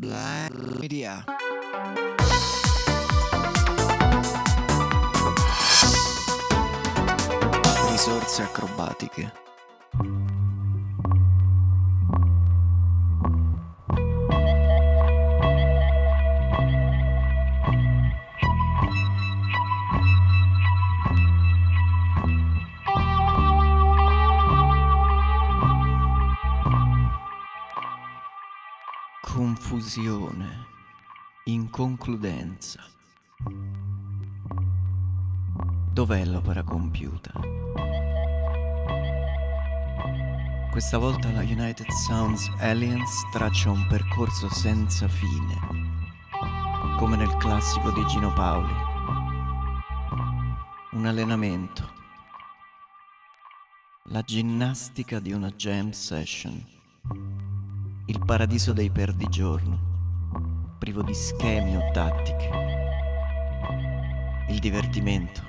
Black Media. Risorse acrobatiche. Confusione, inconcludenza. Dov'è l'opera compiuta? Questa volta la United Sounds Aliens traccia un percorso senza fine, come nel classico di Gino Paoli. Un allenamento. La ginnastica di una jam session il paradiso dei perdigiorno, privo di schemi o tattiche, il divertimento